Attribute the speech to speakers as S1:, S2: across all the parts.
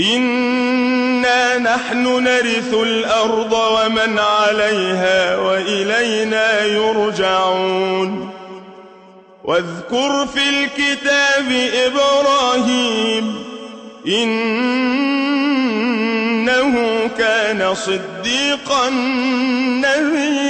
S1: إنا نحن نرث الأرض ومن عليها وإلينا يرجعون واذكر في الكتاب إبراهيم إنه كان صديقا نبيا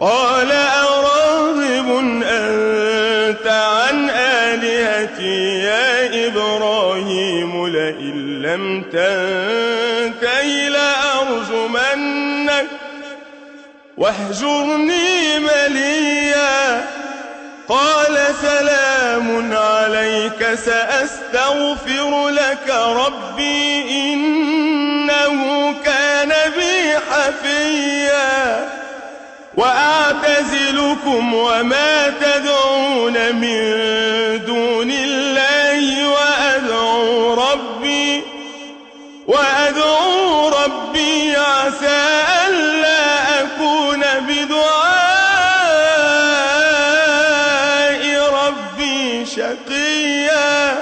S1: قال أراغب أنت عن آلهتي يا إبراهيم لئن لم تنته لأرجمنك واهجرني مليا. قال سلام عليك سأستغفر لك ربي إنه كان بي حفيا وأعتزلكم وما تدعون من دون الله وأدعو ربي وأدعو ربي عسى ألا أكون بدعاء ربي شقيا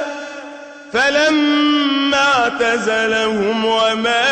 S1: فلما اعتزلهم وما